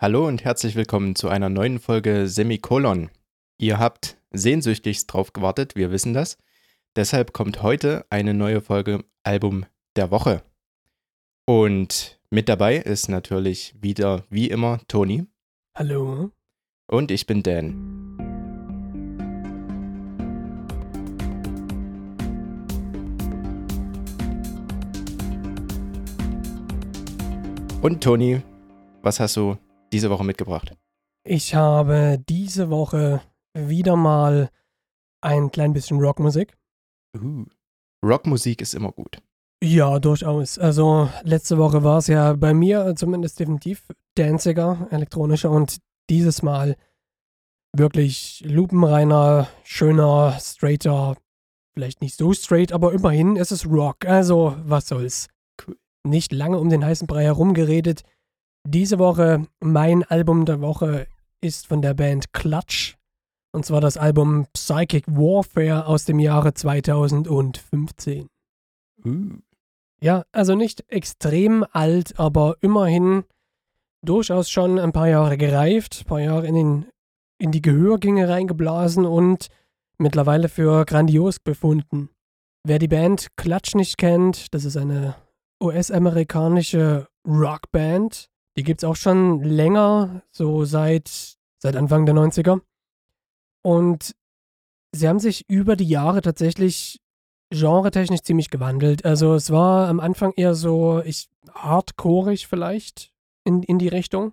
Hallo und herzlich willkommen zu einer neuen Folge Semikolon. Ihr habt sehnsüchtigst drauf gewartet, wir wissen das. Deshalb kommt heute eine neue Folge Album der Woche. Und mit dabei ist natürlich wieder, wie immer, Toni. Hallo. Und ich bin Dan. Und Toni, was hast du diese Woche mitgebracht? Ich habe diese Woche wieder mal ein klein bisschen Rockmusik. Uh, Rockmusik ist immer gut. Ja, durchaus. Also letzte Woche war es ja bei mir zumindest definitiv danziger, elektronischer und dieses Mal wirklich lupenreiner, schöner, straighter, vielleicht nicht so straight, aber immerhin ist es Rock. Also was soll's. Cool. Nicht lange um den heißen Brei herumgeredet. Diese Woche, mein Album der Woche ist von der Band Clutch. Und zwar das Album Psychic Warfare aus dem Jahre 2015. Uh, Ja, also nicht extrem alt, aber immerhin durchaus schon ein paar Jahre gereift, ein paar Jahre in, den, in die Gehörgänge reingeblasen und mittlerweile für grandios befunden. Wer die Band Clutch nicht kennt, das ist eine US-amerikanische Rockband. Die gibt es auch schon länger, so seit, seit Anfang der 90er. Und sie haben sich über die Jahre tatsächlich genretechnisch ziemlich gewandelt. Also es war am Anfang eher so, ich hardcoreig vielleicht in, in die Richtung.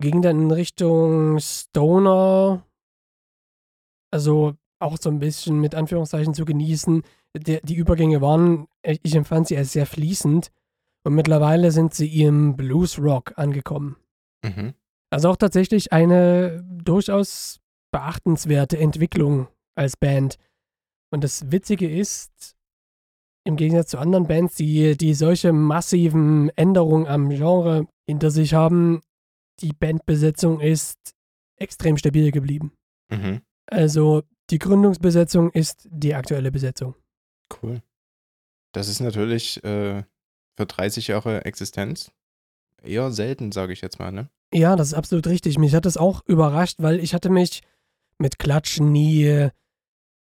Ging dann in Richtung Stoner. Also auch so ein bisschen mit Anführungszeichen zu genießen. Der, die Übergänge waren, ich empfand sie als sehr fließend. Und mittlerweile sind sie im Blues-Rock angekommen. mhm. Also auch tatsächlich eine durchaus beachtenswerte Entwicklung als Band. Und das Witzige ist, im Gegensatz zu anderen Bands, die, die solche massiven Änderungen am Genre hinter sich haben, die Bandbesetzung ist extrem stabil geblieben. Mhm. Also die Gründungsbesetzung ist die aktuelle Besetzung. Cool. Das ist natürlich äh, für 30 Jahre Existenz eher selten, sage ich jetzt mal, ne? Ja, das ist absolut richtig. Mich hat das auch überrascht, weil ich hatte mich mit Klatschen nie,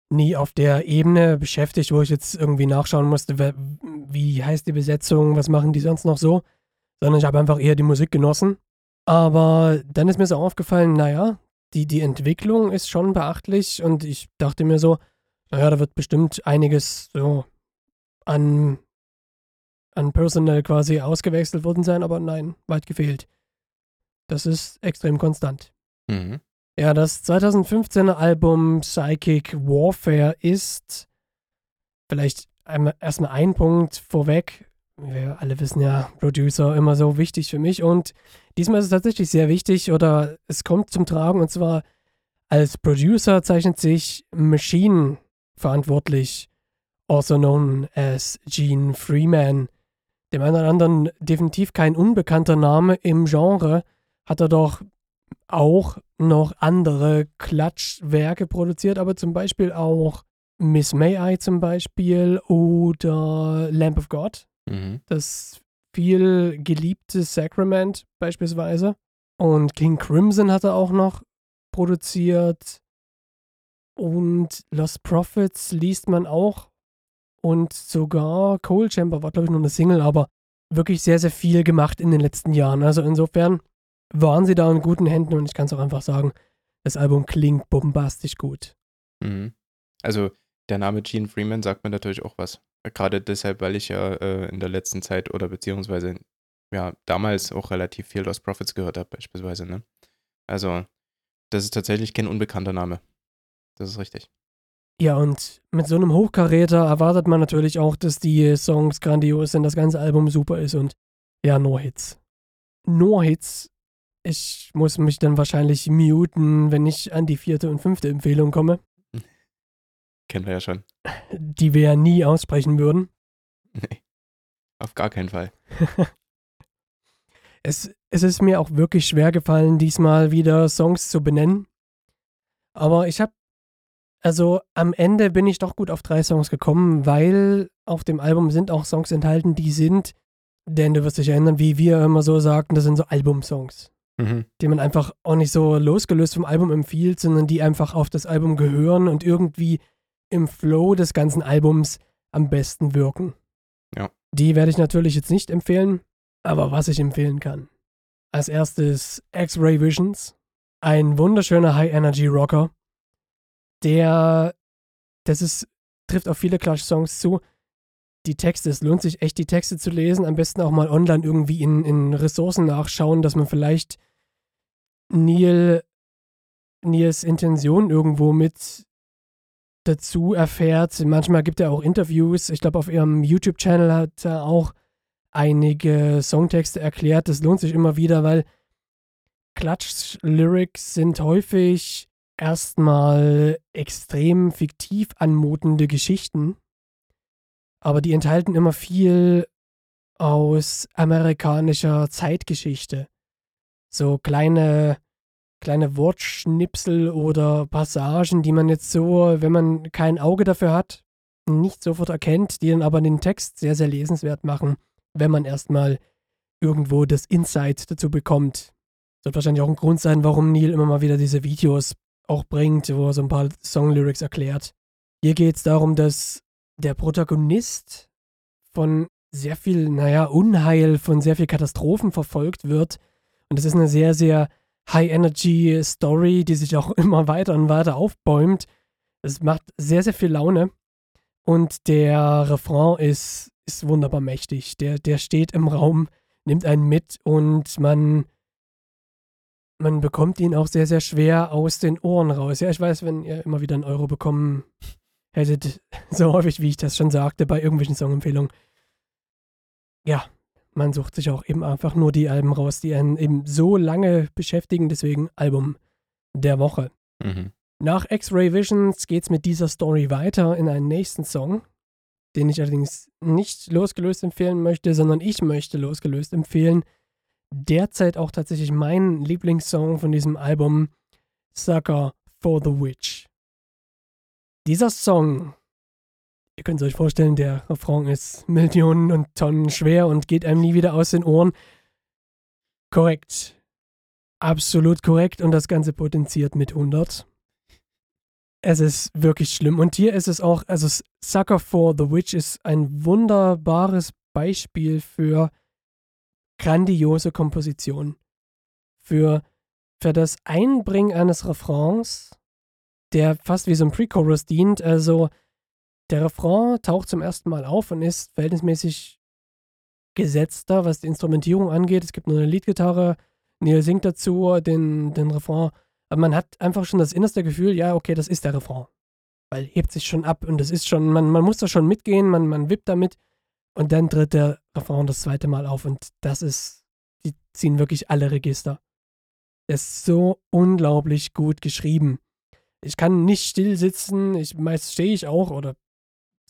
nie auf der Ebene beschäftigt, wo ich jetzt irgendwie nachschauen musste, wie heißt die Besetzung, was machen die sonst noch so, sondern ich habe einfach eher die Musik genossen. Aber dann ist mir so aufgefallen, naja, die, die Entwicklung ist schon beachtlich und ich dachte mir so, naja, da wird bestimmt einiges so an, an Personal quasi ausgewechselt worden sein, aber nein, weit gefehlt. Das ist extrem konstant. Mhm. Ja, das 2015er Album Psychic Warfare ist vielleicht einmal erstmal ein Punkt vorweg. Wir alle wissen ja, Producer immer so wichtig für mich und diesmal ist es tatsächlich sehr wichtig oder es kommt zum Tragen und zwar als Producer zeichnet sich Machine verantwortlich, also known as Gene Freeman. Dem einen oder anderen definitiv kein unbekannter Name im Genre, hat er doch auch noch andere Klatschwerke produziert, aber zum Beispiel auch Miss May I zum Beispiel oder Lamp of God, Mhm. das viel geliebte Sacrament beispielsweise. Und King Crimson hat er auch noch produziert. Und Lost Prophets liest man auch. Und sogar Cold Chamber war, glaube ich, nur eine Single, aber wirklich sehr, sehr viel gemacht in den letzten Jahren. Also insofern waren sie da in guten Händen und ich kann es auch einfach sagen, das Album klingt bombastisch gut. Mhm. Also der Name Gene Freeman sagt mir natürlich auch was. Gerade deshalb, weil ich ja äh, in der letzten Zeit oder beziehungsweise ja damals auch relativ viel Lost Prophets gehört habe, beispielsweise, ne? Also, das ist tatsächlich kein unbekannter Name. Das ist richtig. Ja, und mit so einem Hochkaräter erwartet man natürlich auch, dass die Songs grandios sind, das ganze Album super ist und ja, nur Hits. Nur Hits. Ich muss mich dann wahrscheinlich muten, wenn ich an die vierte und fünfte Empfehlung komme, Kennen wir ja schon. die wir ja nie aussprechen würden. Nee. Auf gar keinen Fall. Es, es ist mir auch wirklich schwer gefallen, diesmal wieder Songs zu benennen. Aber ich habe, also am Ende bin ich doch gut auf drei Songs gekommen, weil auf dem Album sind auch Songs enthalten, die sind, denn du wirst dich erinnern, wie wir immer so sagten, das sind so Albumsongs. Mhm. die man einfach auch nicht so losgelöst vom Album empfiehlt, sondern die einfach auf das Album gehören und irgendwie im Flow des ganzen Albums am besten wirken. Ja. Die werde ich natürlich jetzt nicht empfehlen, aber was ich empfehlen kann. Als erstes X-Ray Visions, ein wunderschöner High-Energy-Rocker, der, das ist, trifft auf viele Clutch-Songs zu. Die Texte, es lohnt sich echt, die Texte zu lesen. Am besten auch mal online irgendwie in, in Ressourcen nachschauen, dass man vielleicht Neil, Neils Intention irgendwo mit dazu erfährt. Manchmal gibt er auch Interviews. Ich glaube, auf ihrem YouTube-Channel hat er auch einige Songtexte erklärt. Das lohnt sich immer wieder, weil Klatsch-Lyrics sind häufig erstmal extrem fiktiv anmutende Geschichten, aber die enthalten immer viel aus amerikanischer Zeitgeschichte. So kleine, kleine Wortschnipsel oder Passagen, die man jetzt so, wenn man kein Auge dafür hat, nicht sofort erkennt, die dann aber den Text sehr, sehr lesenswert machen, wenn man erstmal irgendwo das Insight dazu bekommt. Das wird wahrscheinlich auch ein Grund sein, warum Neil immer mal wieder diese Videos auch bringt, wo er so ein paar Songlyrics erklärt. Hier geht es darum, dass der Protagonist von sehr viel, naja, Unheil, von sehr viel Katastrophen verfolgt wird. Und das ist eine sehr, sehr High-Energy-Story, die sich auch immer weiter und weiter aufbäumt. Es macht sehr, sehr viel Laune. Und der Refrain ist, ist wunderbar mächtig. Der, der steht im Raum, nimmt einen mit und man man bekommt ihn auch sehr, sehr schwer aus den Ohren raus. Ja, ich weiß, wenn ihr immer wieder einen Euro bekommen hättet, so häufig, wie ich das schon sagte, bei irgendwelchen Songempfehlungen. Ja, man sucht sich auch eben einfach nur die Alben raus, die einen eben so lange beschäftigen, deswegen Album der Woche. Mhm. Nach X-Ray Visions geht's mit dieser Story weiter in einen nächsten Song, den ich allerdings nicht losgelöst empfehlen möchte, sondern ich möchte losgelöst empfehlen derzeit auch tatsächlich mein Lieblingssong von diesem Album, Sucker for the Witch. Dieser Song, ihr könnt es euch vorstellen, der Refrain ist Millionen und Tonnen schwer und geht einem nie wieder aus den Ohren. Korrekt. Absolut korrekt und das Ganze potenziert mit 100. Es ist wirklich schlimm. Und hier ist es auch, also Sucker for the Witch ist ein wunderbares Beispiel für grandiose Komposition. Für, für das Einbringen eines Refrains, der fast wie so ein Pre-Chorus dient. Also der Refrain taucht zum ersten Mal auf und ist verhältnismäßig gesetzter, was die Instrumentierung angeht. Es gibt nur eine Leadgitarre, Neil singt dazu den, den Refrain. Aber man hat einfach schon das innerste Gefühl, ja, okay, das ist der Refrain. Weil hebt sich schon ab und das ist schon, man, man muss da schon mitgehen, man, man wippt damit. Und dann tritt der Refrain das zweite Mal auf und das ist, die ziehen wirklich alle Register. Es ist so unglaublich gut geschrieben. Ich kann nicht still sitzen, ich, meist stehe ich auch oder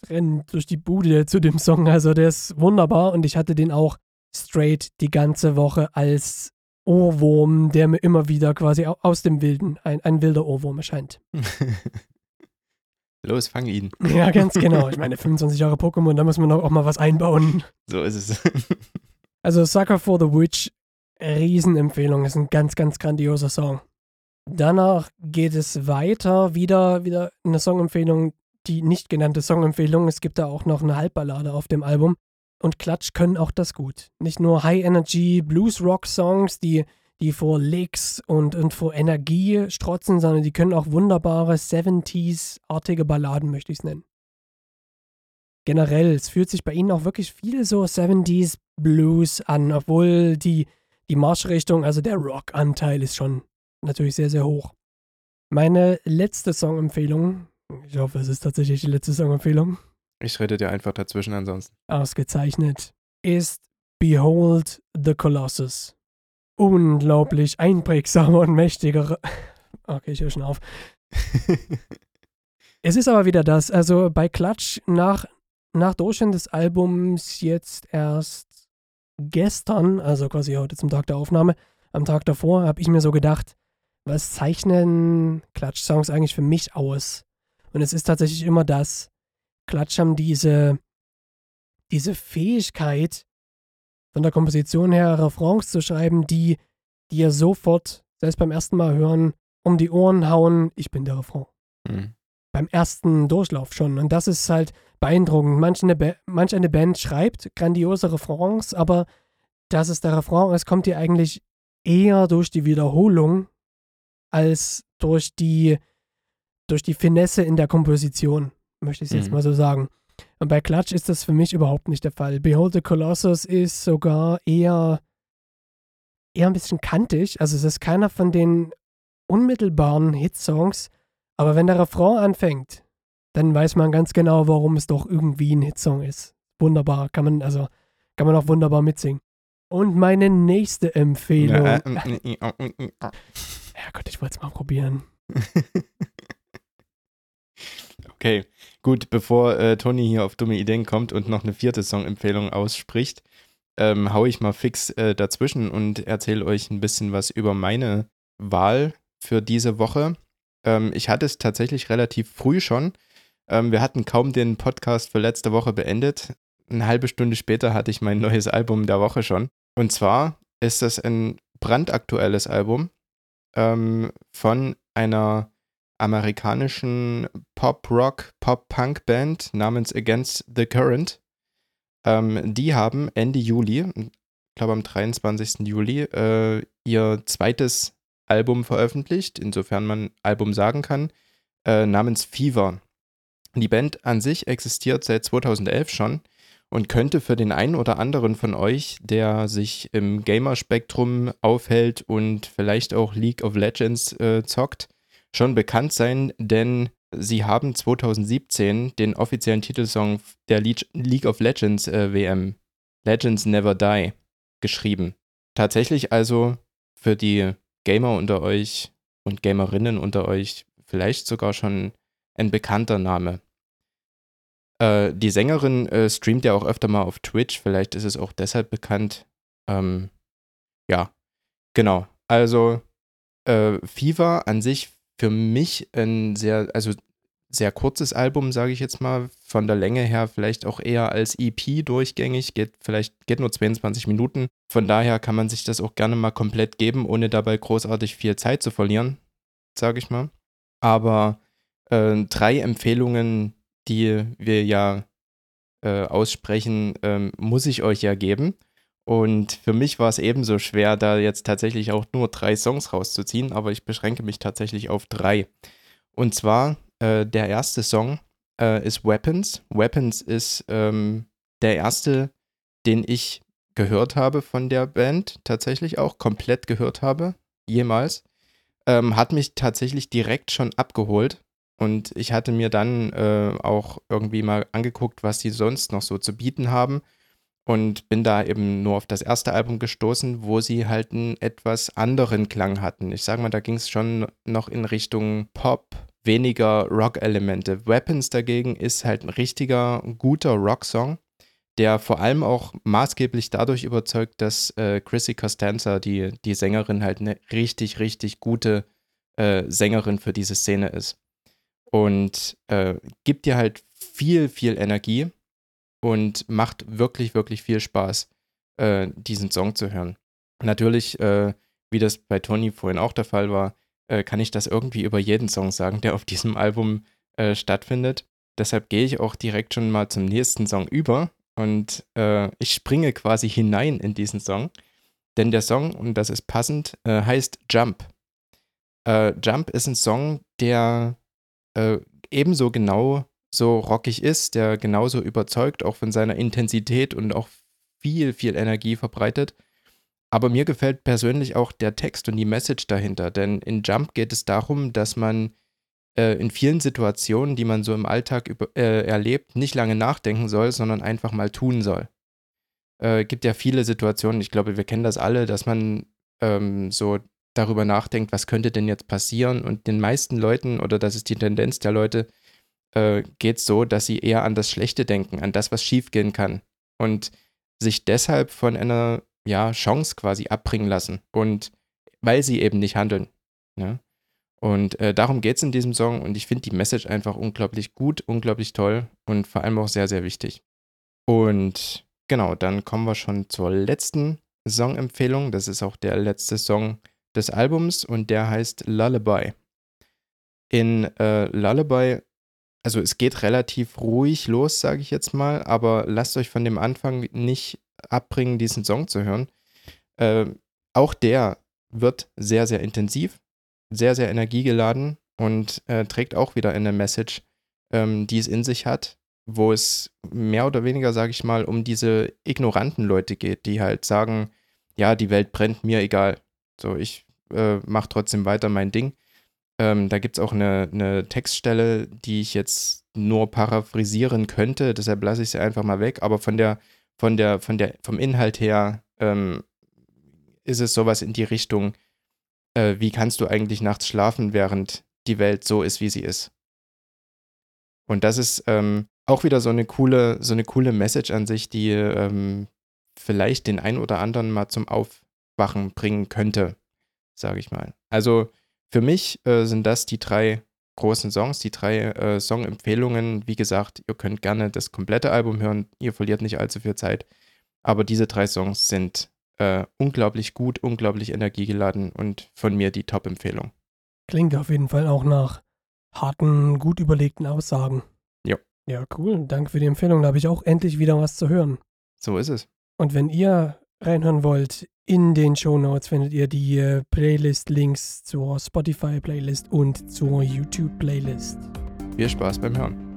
renne durch die Bude zu dem Song. Also der ist wunderbar und ich hatte den auch straight die ganze Woche als Ohrwurm, der mir immer wieder quasi aus dem Wilden, ein, ein wilder Ohrwurm erscheint. Los, fang ihn. Ja, ganz genau. Ich meine, 25 Jahre Pokémon, da muss man auch mal was einbauen. So ist es. Also Sucker for the Witch, Riesenempfehlung, ist ein ganz, ganz grandioser Song. Danach geht es weiter, wieder, wieder eine Songempfehlung, die nicht genannte Songempfehlung. Es gibt da auch noch eine Halbballade auf dem Album. Und Klatsch können auch das gut. Nicht nur High-Energy Blues-Rock-Songs, die die vor Licks und, und vor Energie strotzen, sondern die können auch wunderbare 70s-artige Balladen, möchte ich es nennen. Generell, es fühlt sich bei ihnen auch wirklich viel so 70s Blues an, obwohl die, die Marschrichtung, also der Rock-Anteil ist schon natürlich sehr, sehr hoch. Meine letzte Songempfehlung, ich hoffe, es ist tatsächlich die letzte Songempfehlung. Ich rede dir einfach dazwischen ansonsten. Ausgezeichnet, ist Behold the Colossus unglaublich einprägsamer und mächtiger. Okay, ich höre schon auf. es ist aber wieder das. Also bei Klatsch nach, nach Durchschnitt des Albums jetzt erst gestern, also quasi heute zum Tag der Aufnahme, am Tag davor, habe ich mir so gedacht, was zeichnen Klatsch-Songs eigentlich für mich aus? Und es ist tatsächlich immer das. Klatsch haben diese, diese Fähigkeit, von der Komposition her Refrains zu schreiben, die dir sofort, selbst beim ersten Mal hören, um die Ohren hauen, ich bin der Refrain. Mhm. Beim ersten Durchlauf schon. Und das ist halt beeindruckend. Manch eine, ba manch eine Band schreibt grandiose Refrains, aber dass es der Refrain ist, kommt dir eigentlich eher durch die Wiederholung als durch die, durch die Finesse in der Komposition, möchte ich es jetzt Mhm. mal so sagen. Und bei Clutch ist das für mich überhaupt nicht der Fall. Behold the Colossus ist sogar eher, eher ein bisschen kantig. Also es ist keiner von den unmittelbaren Hitsongs, aber wenn der Refrain anfängt, dann weiß man ganz genau, warum es doch irgendwie ein Hitsong ist. Wunderbar, kann man, also, kann man auch wunderbar mitsingen. Und meine nächste Empfehlung. Ja, äh, äh, äh. Ja Gott, ich wollte es mal probieren. Okay, gut, bevor äh, Toni hier auf dumme Ideen kommt und noch eine vierte Songempfehlung ausspricht, ähm, hau ich mal fix äh, dazwischen und erzähle euch ein bisschen was über meine Wahl für diese Woche. Ähm, ich hatte es tatsächlich relativ früh schon. Ähm, wir hatten kaum den Podcast für letzte Woche beendet. Eine halbe Stunde später hatte ich mein neues Album der Woche schon. Und zwar ist das ein brandaktuelles Album ähm, von einer amerikanischen Pop-Rock, Pop-Punk-Band namens Against the Current. Ähm, die haben Ende Juli, ich glaube am 23. Juli, äh, ihr zweites Album veröffentlicht, insofern man Album sagen kann, äh, namens Fever. Die Band an sich existiert seit 2011 schon und könnte für den einen oder anderen von euch, der sich im Gamer-Spektrum aufhält und vielleicht auch League of Legends äh, zockt, schon bekannt sein, denn sie haben 2017 den offiziellen Titelsong der Le League of Legends äh, WM, Legends Never Die, geschrieben. Tatsächlich also für die Gamer unter euch und Gamerinnen unter euch vielleicht sogar schon ein bekannter Name. Äh, die Sängerin äh, streamt ja auch öfter mal auf Twitch, vielleicht ist es auch deshalb bekannt. Ähm, ja, genau. Also äh, Fever an sich für mich ein sehr, also sehr kurzes Album, sage ich jetzt mal, von der Länge her vielleicht auch eher als EP durchgängig, geht vielleicht, geht nur 22 Minuten. Von daher kann man sich das auch gerne mal komplett geben, ohne dabei großartig viel Zeit zu verlieren, sage ich mal. Aber äh, drei Empfehlungen, die wir ja äh, aussprechen, ähm, muss ich euch ja geben. Und für mich war es ebenso schwer, da jetzt tatsächlich auch nur drei Songs rauszuziehen, aber ich beschränke mich tatsächlich auf drei. Und zwar äh, der erste Song äh, ist Weapons. Weapons ist ähm, der erste, den ich gehört habe von der Band, tatsächlich auch komplett gehört habe, jemals. Ähm, hat mich tatsächlich direkt schon abgeholt. Und ich hatte mir dann äh, auch irgendwie mal angeguckt, was die sonst noch so zu bieten haben und bin da eben nur auf das erste Album gestoßen, wo sie halt einen etwas anderen Klang hatten. Ich sage mal, da ging es schon noch in Richtung Pop, weniger Rock-Elemente. Weapons dagegen ist halt ein richtiger, guter Rock-Song, der vor allem auch maßgeblich dadurch überzeugt, dass äh, Chrissy Costanza, die, die Sängerin, halt eine richtig, richtig gute äh, Sängerin für diese Szene ist. Und äh, gibt dir halt viel, viel Energie und macht wirklich, wirklich viel Spaß, äh, diesen Song zu hören. Natürlich, äh, wie das bei Tony vorhin auch der Fall war, äh, kann ich das irgendwie über jeden Song sagen, der auf diesem Album äh, stattfindet. Deshalb gehe ich auch direkt schon mal zum nächsten Song über und äh, ich springe quasi hinein in diesen Song. Denn der Song, und das ist passend, äh, heißt Jump. Jump ist ein Song, der ebenso genau so rockig ist, der genauso überzeugt, auch von seiner Intensität und auch viel, viel Energie verbreitet. Aber mir gefällt persönlich auch der Text und die Message dahinter, denn in Jump geht es darum, dass man äh, in vielen Situationen, die man so im Alltag über, äh, erlebt, nicht lange nachdenken soll, sondern einfach mal tun soll. Äh, gibt ja viele Situationen, ich glaube, wir kennen das alle, dass man ähm, so darüber nachdenkt, was könnte denn jetzt passieren und den meisten Leuten, oder das ist die Tendenz der Leute, äh, geht es so, dass sie eher an das Schlechte denken, an das, was schiefgehen kann. Und sich deshalb von einer ja, Chance quasi abbringen lassen. Und weil sie eben nicht handeln. Ne? Und äh, darum geht es in diesem Song. Und ich finde die Message einfach unglaublich gut, unglaublich toll und vor allem auch sehr, sehr wichtig. Und genau, dann kommen wir schon zur letzten Songempfehlung. Das ist auch der letzte Song des Albums und der heißt Lullaby. In äh, Lullaby, also es geht relativ ruhig los, sage ich jetzt mal, aber lasst euch von dem Anfang nicht abbringen, diesen Song zu hören. Äh, auch der wird sehr, sehr intensiv, sehr, sehr energiegeladen und äh, trägt auch wieder eine Message, ähm, die es in sich hat, wo es mehr oder weniger, sage ich mal, um diese ignoranten Leute geht, die halt sagen, ja, die Welt brennt, mir egal. So, ich äh, mache trotzdem weiter mein Ding. Ähm, da gibt es auch eine, eine, Textstelle, die ich jetzt nur paraphrasieren könnte, deshalb lasse ich sie einfach mal weg. Aber von der, von der, von der, vom Inhalt her ähm, ist es sowas in die Richtung, äh, wie kannst du eigentlich nachts schlafen, während die Welt so ist, wie sie ist. Und das ist ähm, auch wieder so eine coole, so eine coole Message an sich, die ähm, vielleicht den ein oder anderen mal zum Aufwachen bringen könnte, sage ich mal. Also für mich äh, sind das die drei großen Songs, die drei äh, Songempfehlungen. Wie gesagt, ihr könnt gerne das komplette Album hören, ihr verliert nicht allzu viel Zeit. Aber diese drei Songs sind äh, unglaublich gut, unglaublich energiegeladen und von mir die Top-Empfehlung. Klingt auf jeden Fall auch nach harten, gut überlegten Aussagen. Ja. Ja, cool. Danke für die Empfehlung. Da habe ich auch endlich wieder was zu hören. So ist es. Und wenn ihr reinhören wollt, in den Show Notes findet ihr die äh, Playlist-Links zur Spotify-Playlist und zur YouTube-Playlist. Viel Spaß beim Hören.